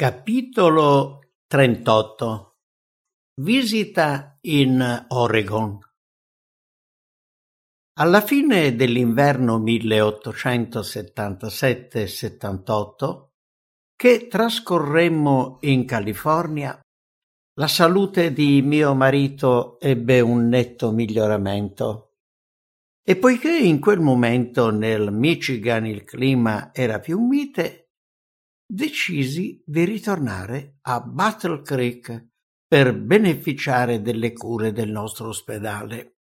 Capitolo 38 Visita in Oregon Alla fine dell'inverno 1877-78, che trascorremmo in California, la salute di mio marito ebbe un netto miglioramento. E poiché in quel momento nel Michigan il clima era più mite, decisi di ritornare a Battle Creek per beneficiare delle cure del nostro ospedale.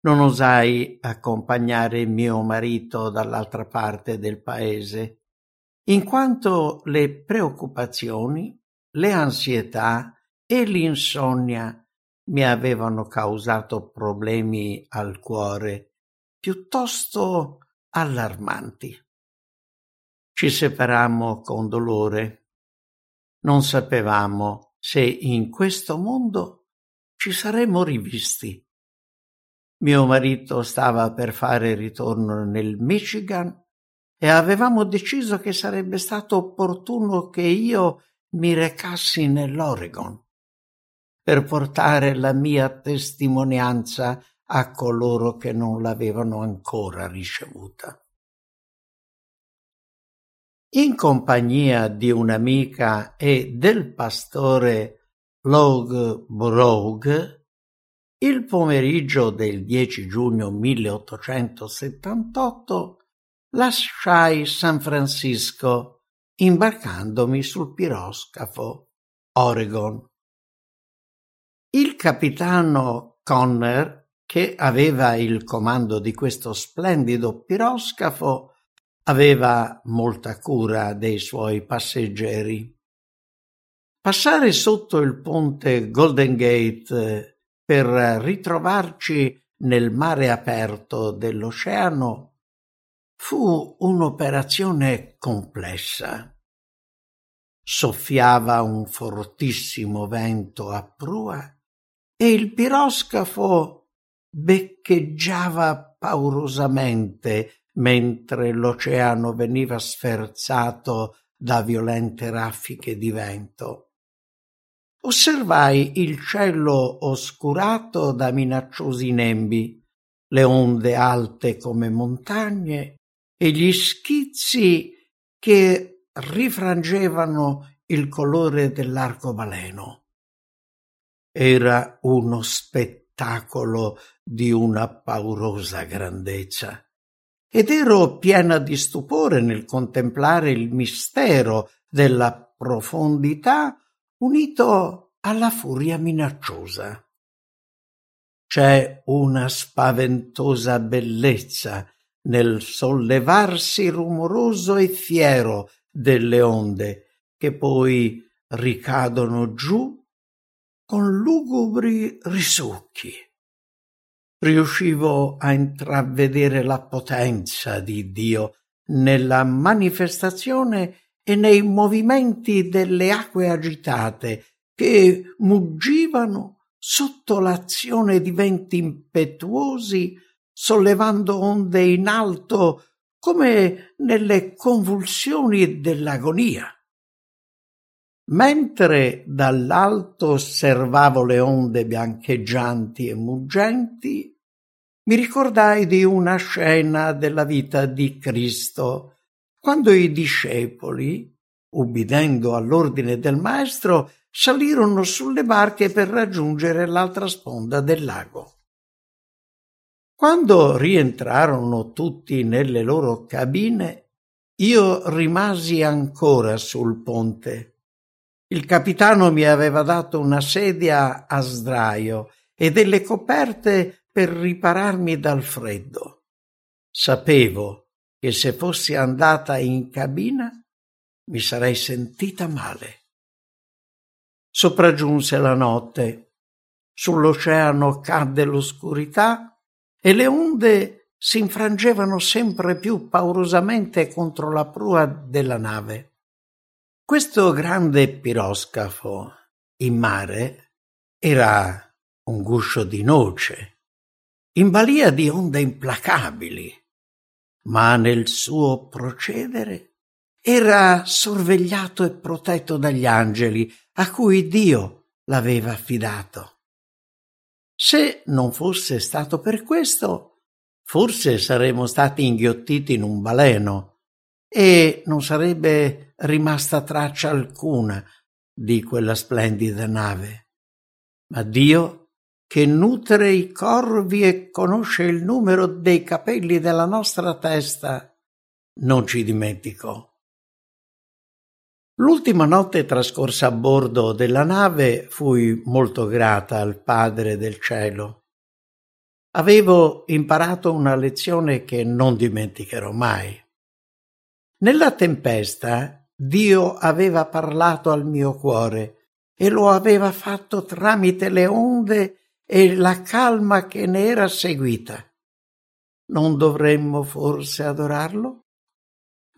Non osai accompagnare mio marito dall'altra parte del paese, in quanto le preoccupazioni, le ansietà e l'insonnia mi avevano causato problemi al cuore piuttosto allarmanti. Ci separammo con dolore. Non sapevamo se in questo mondo ci saremmo rivisti. Mio marito stava per fare ritorno nel Michigan e avevamo deciso che sarebbe stato opportuno che io mi recassi nell'Oregon per portare la mia testimonianza a coloro che non l'avevano ancora ricevuta. In compagnia di un'amica e del pastore Log Brogue, il pomeriggio del 10 giugno 1878 lasciai San Francisco imbarcandomi sul piroscafo Oregon. Il capitano Conner, che aveva il comando di questo splendido piroscafo, aveva molta cura dei suoi passeggeri. Passare sotto il ponte Golden Gate per ritrovarci nel mare aperto dell'oceano fu un'operazione complessa. Soffiava un fortissimo vento a prua e il piroscafo beccheggiava paurosamente mentre l'oceano veniva sferzato da violente raffiche di vento. Osservai il cielo oscurato da minacciosi nembi, le onde alte come montagne e gli schizzi che rifrangevano il colore dell'arcobaleno. Era uno spettacolo di una paurosa grandezza ed ero piena di stupore nel contemplare il mistero della profondità unito alla furia minacciosa. C'è una spaventosa bellezza nel sollevarsi rumoroso e fiero delle onde che poi ricadono giù con lugubri risucchi riuscivo a intravedere la potenza di Dio nella manifestazione e nei movimenti delle acque agitate che muggivano sotto l'azione di venti impetuosi, sollevando onde in alto come nelle convulsioni dell'agonia. Mentre dall'alto osservavo le onde biancheggianti e muggenti, mi ricordai di una scena della vita di Cristo, quando i discepoli, ubbidendo all'ordine del Maestro, salirono sulle barche per raggiungere l'altra sponda del lago. Quando rientrarono tutti nelle loro cabine, io rimasi ancora sul ponte il capitano mi aveva dato una sedia a sdraio e delle coperte per ripararmi dal freddo. Sapevo che se fossi andata in cabina mi sarei sentita male. Sopraggiunse la notte. Sull'oceano cadde l'oscurità e le onde si infrangevano sempre più paurosamente contro la prua della nave. Questo grande piroscafo in mare era un guscio di noce, in balia di onde implacabili, ma nel suo procedere era sorvegliato e protetto dagli angeli a cui Dio l'aveva affidato. Se non fosse stato per questo, forse saremmo stati inghiottiti in un baleno e non sarebbe rimasta traccia alcuna di quella splendida nave. Ma Dio, che nutre i corvi e conosce il numero dei capelli della nostra testa, non ci dimenticò. L'ultima notte trascorsa a bordo della nave fui molto grata al Padre del cielo. Avevo imparato una lezione che non dimenticherò mai. Nella tempesta Dio aveva parlato al mio cuore e lo aveva fatto tramite le onde e la calma che ne era seguita. Non dovremmo forse adorarlo?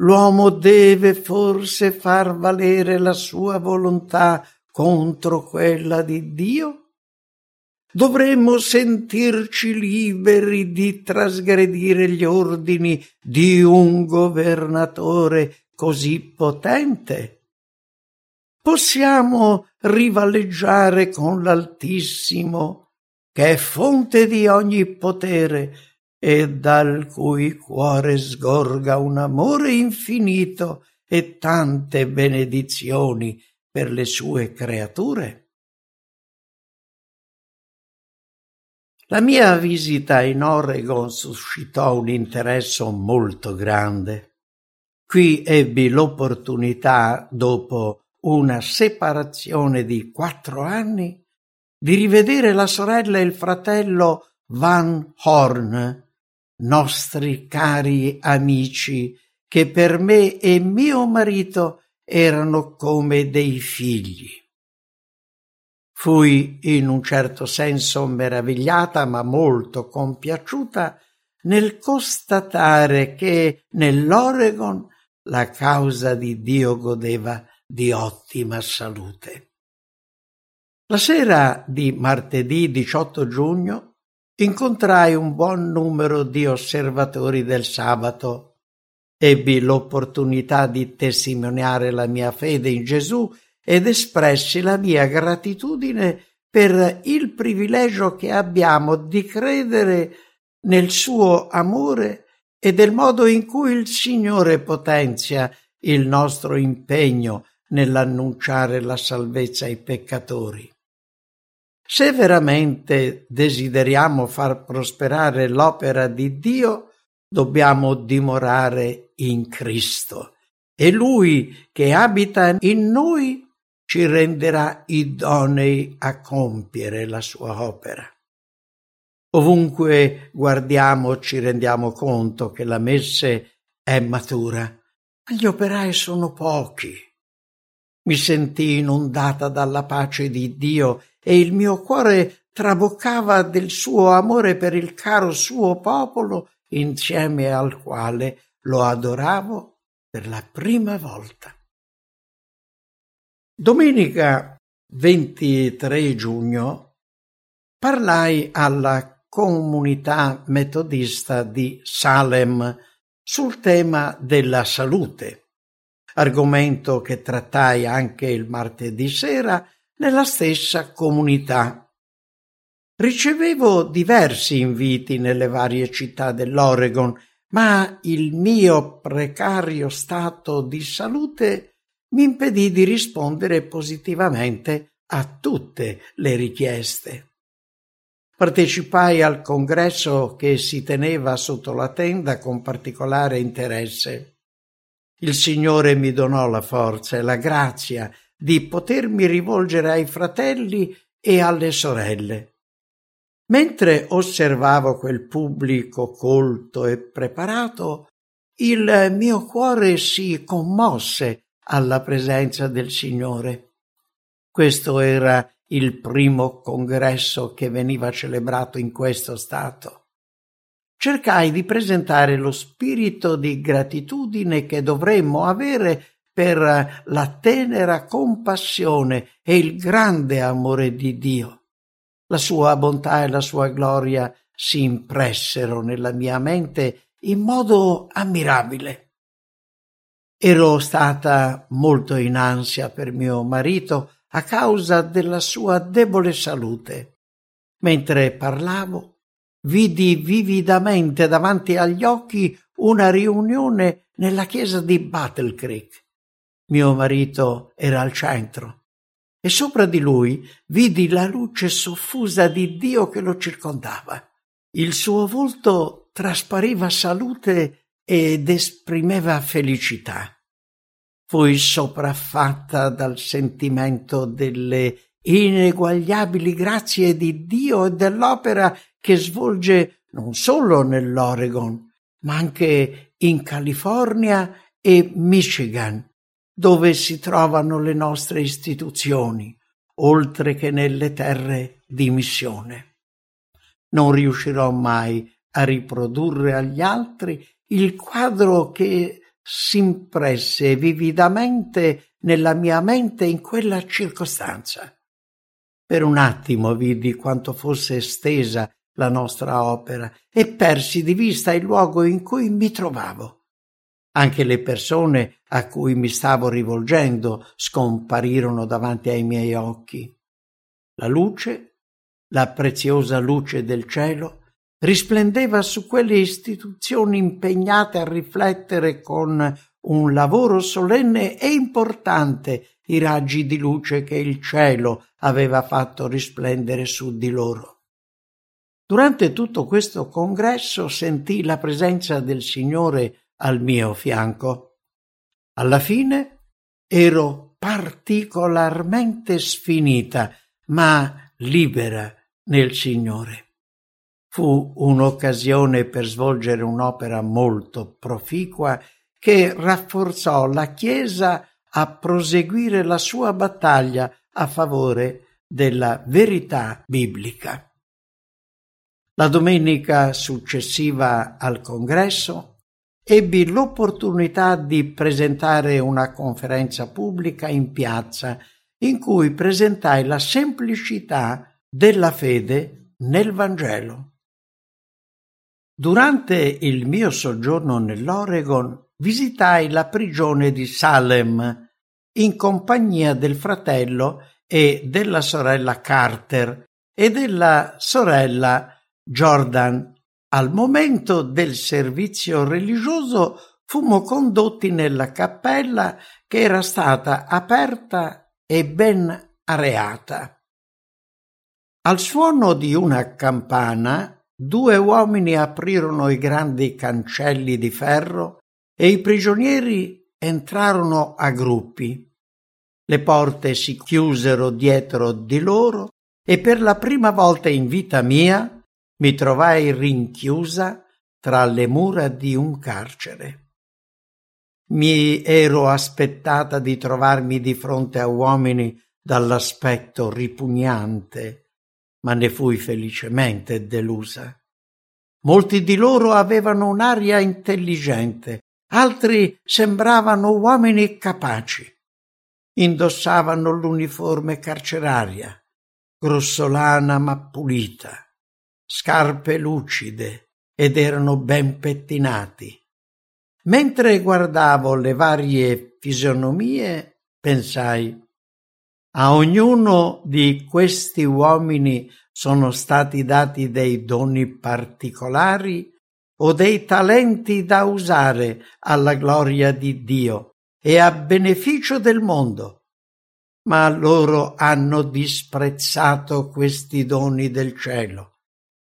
L'uomo deve forse far valere la sua volontà contro quella di Dio? Dovremmo sentirci liberi di trasgredire gli ordini di un governatore così potente? Possiamo rivaleggiare con l'Altissimo, che è fonte di ogni potere e dal cui cuore sgorga un amore infinito e tante benedizioni per le sue creature? La mia visita in Oregon suscitò un interesse molto grande. Qui ebbi l'opportunità, dopo una separazione di quattro anni, di rivedere la sorella e il fratello Van Horn, nostri cari amici che per me e mio marito erano come dei figli. Fui in un certo senso meravigliata, ma molto compiaciuta nel constatare che nell'Oregon la causa di Dio godeva di ottima salute. La sera di martedì 18 giugno incontrai un buon numero di osservatori del sabato. Ebbi l'opportunità di testimoniare la mia fede in Gesù ed espressi la mia gratitudine per il privilegio che abbiamo di credere nel suo amore e del modo in cui il Signore potenzia il nostro impegno nell'annunciare la salvezza ai peccatori. Se veramente desideriamo far prosperare l'opera di Dio, dobbiamo dimorare in Cristo e Lui che abita in noi ci renderà idonei a compiere la sua opera. Ovunque guardiamo ci rendiamo conto che la messe è matura, ma gli operai sono pochi. Mi sentii inondata dalla pace di Dio e il mio cuore traboccava del suo amore per il caro suo popolo insieme al quale lo adoravo per la prima volta. Domenica 23 giugno parlai alla comunità metodista di Salem sul tema della salute, argomento che trattai anche il martedì sera nella stessa comunità. Ricevevo diversi inviti nelle varie città dell'Oregon, ma il mio precario stato di salute mi impedì di rispondere positivamente a tutte le richieste. Partecipai al congresso che si teneva sotto la tenda con particolare interesse. Il Signore mi donò la forza e la grazia di potermi rivolgere ai fratelli e alle sorelle. Mentre osservavo quel pubblico colto e preparato, il mio cuore si commosse alla presenza del Signore. Questo era il primo congresso che veniva celebrato in questo stato. Cercai di presentare lo spirito di gratitudine che dovremmo avere per la tenera compassione e il grande amore di Dio. La sua bontà e la sua gloria si impressero nella mia mente in modo ammirabile. Ero stata molto in ansia per mio marito a causa della sua debole salute. Mentre parlavo, vidi vividamente davanti agli occhi una riunione nella chiesa di Battle Creek. Mio marito era al centro e sopra di lui vidi la luce soffusa di Dio che lo circondava. Il suo volto traspariva salute ed esprimeva felicità. Fui sopraffatta dal sentimento delle ineguagliabili grazie di Dio e dell'opera che svolge non solo nell'Oregon, ma anche in California e Michigan, dove si trovano le nostre istituzioni, oltre che nelle terre di missione. Non riuscirò mai a riprodurre agli altri il quadro che s'impresse vividamente nella mia mente in quella circostanza. Per un attimo vidi quanto fosse estesa la nostra opera e persi di vista il luogo in cui mi trovavo. Anche le persone a cui mi stavo rivolgendo scomparirono davanti ai miei occhi. La luce, la preziosa luce del cielo, risplendeva su quelle istituzioni impegnate a riflettere con un lavoro solenne e importante i raggi di luce che il cielo aveva fatto risplendere su di loro. Durante tutto questo congresso sentii la presenza del Signore al mio fianco. Alla fine ero particolarmente sfinita, ma libera nel Signore. Fu un'occasione per svolgere un'opera molto proficua che rafforzò la Chiesa a proseguire la sua battaglia a favore della verità biblica. La domenica successiva al congresso ebbi l'opportunità di presentare una conferenza pubblica in piazza in cui presentai la semplicità della fede nel Vangelo. Durante il mio soggiorno nell'Oregon visitai la prigione di Salem in compagnia del fratello e della sorella Carter e della sorella Jordan. Al momento del servizio religioso fummo condotti nella cappella che era stata aperta e ben areata. Al suono di una campana Due uomini aprirono i grandi cancelli di ferro e i prigionieri entrarono a gruppi. Le porte si chiusero dietro di loro e per la prima volta in vita mia mi trovai rinchiusa tra le mura di un carcere. Mi ero aspettata di trovarmi di fronte a uomini dall'aspetto ripugnante ma ne fui felicemente delusa. Molti di loro avevano un'aria intelligente, altri sembravano uomini capaci. Indossavano l'uniforme carceraria, grossolana ma pulita, scarpe lucide ed erano ben pettinati. Mentre guardavo le varie fisionomie, pensai a ognuno di questi uomini sono stati dati dei doni particolari o dei talenti da usare alla gloria di Dio e a beneficio del mondo. Ma loro hanno disprezzato questi doni del cielo,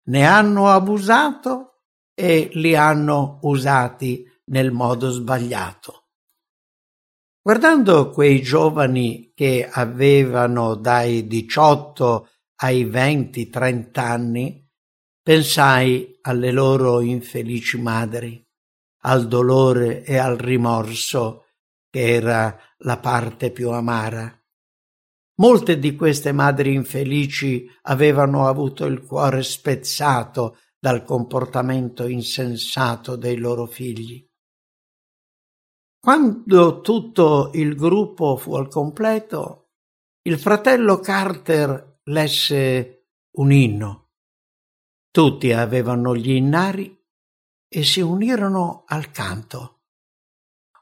ne hanno abusato e li hanno usati nel modo sbagliato. Guardando quei giovani che avevano dai 18 ai 20-30 anni, pensai alle loro infelici madri, al dolore e al rimorso che era la parte più amara. Molte di queste madri infelici avevano avuto il cuore spezzato dal comportamento insensato dei loro figli. Quando tutto il gruppo fu al completo, il fratello Carter lesse un inno. Tutti avevano gli innari e si unirono al canto.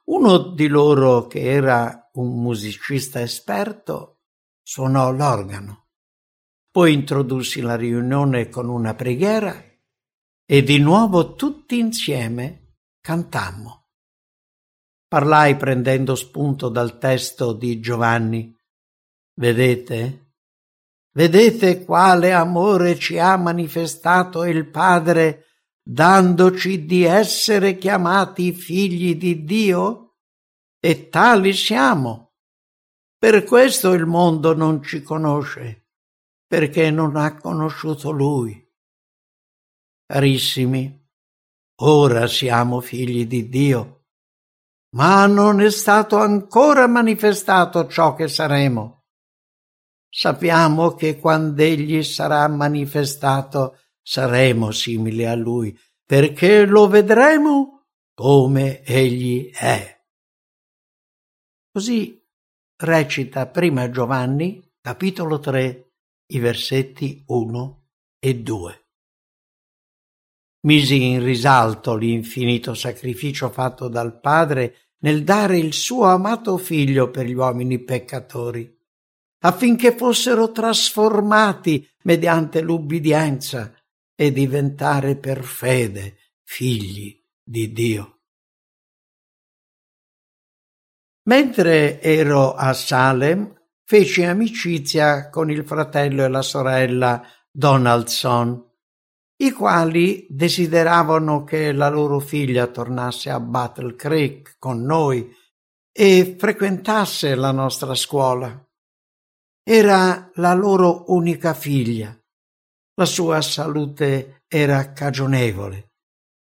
Uno di loro, che era un musicista esperto, suonò l'organo. Poi introdussi la riunione con una preghiera e di nuovo tutti insieme cantammo. Parlai prendendo spunto dal testo di Giovanni. Vedete? Vedete quale amore ci ha manifestato il Padre dandoci di essere chiamati figli di Dio? E tali siamo. Per questo il mondo non ci conosce, perché non ha conosciuto Lui. Carissimi, ora siamo figli di Dio, ma non è stato ancora manifestato ciò che saremo. Sappiamo che quando Egli sarà manifestato saremo simili a Lui, perché lo vedremo come Egli è. Così recita prima Giovanni, capitolo 3, i versetti 1 e 2 misi in risalto l'infinito sacrificio fatto dal Padre nel dare il suo amato figlio per gli uomini peccatori, affinché fossero trasformati mediante l'ubbidienza e diventare per fede figli di Dio. Mentre ero a Salem, feci amicizia con il fratello e la sorella Donaldson, i quali desideravano che la loro figlia tornasse a Battle Creek con noi e frequentasse la nostra scuola. Era la loro unica figlia. La sua salute era cagionevole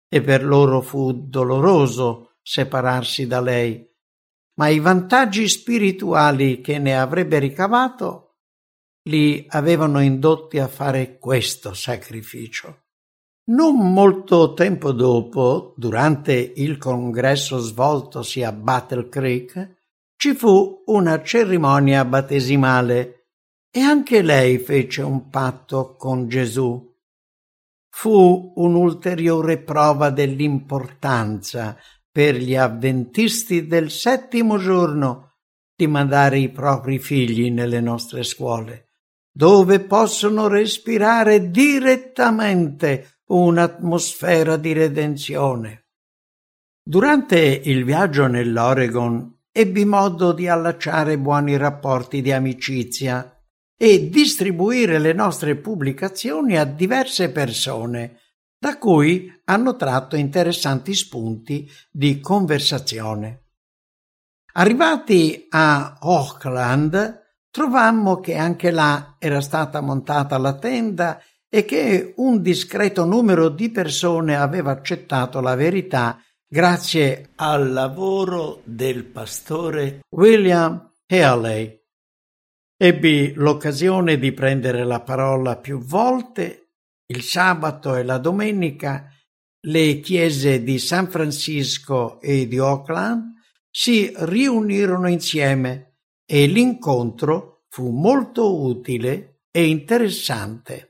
e per loro fu doloroso separarsi da lei, ma i vantaggi spirituali che ne avrebbe ricavato li avevano indotti a fare questo sacrificio. Non molto tempo dopo, durante il congresso svoltosi a Battle Creek, ci fu una cerimonia battesimale e anche lei fece un patto con Gesù. Fu un'ulteriore prova dell'importanza per gli avventisti del settimo giorno di mandare i propri figli nelle nostre scuole, dove possono respirare direttamente un'atmosfera di redenzione. Durante il viaggio nell'Oregon ebbi modo di allacciare buoni rapporti di amicizia e distribuire le nostre pubblicazioni a diverse persone, da cui hanno tratto interessanti spunti di conversazione. Arrivati a Auckland, trovammo che anche là era stata montata la tenda e che un discreto numero di persone aveva accettato la verità grazie al lavoro del pastore William Haley. Ebbi l'occasione di prendere la parola più volte il sabato e la domenica le chiese di San Francisco e di Oakland si riunirono insieme e l'incontro fu molto utile e interessante.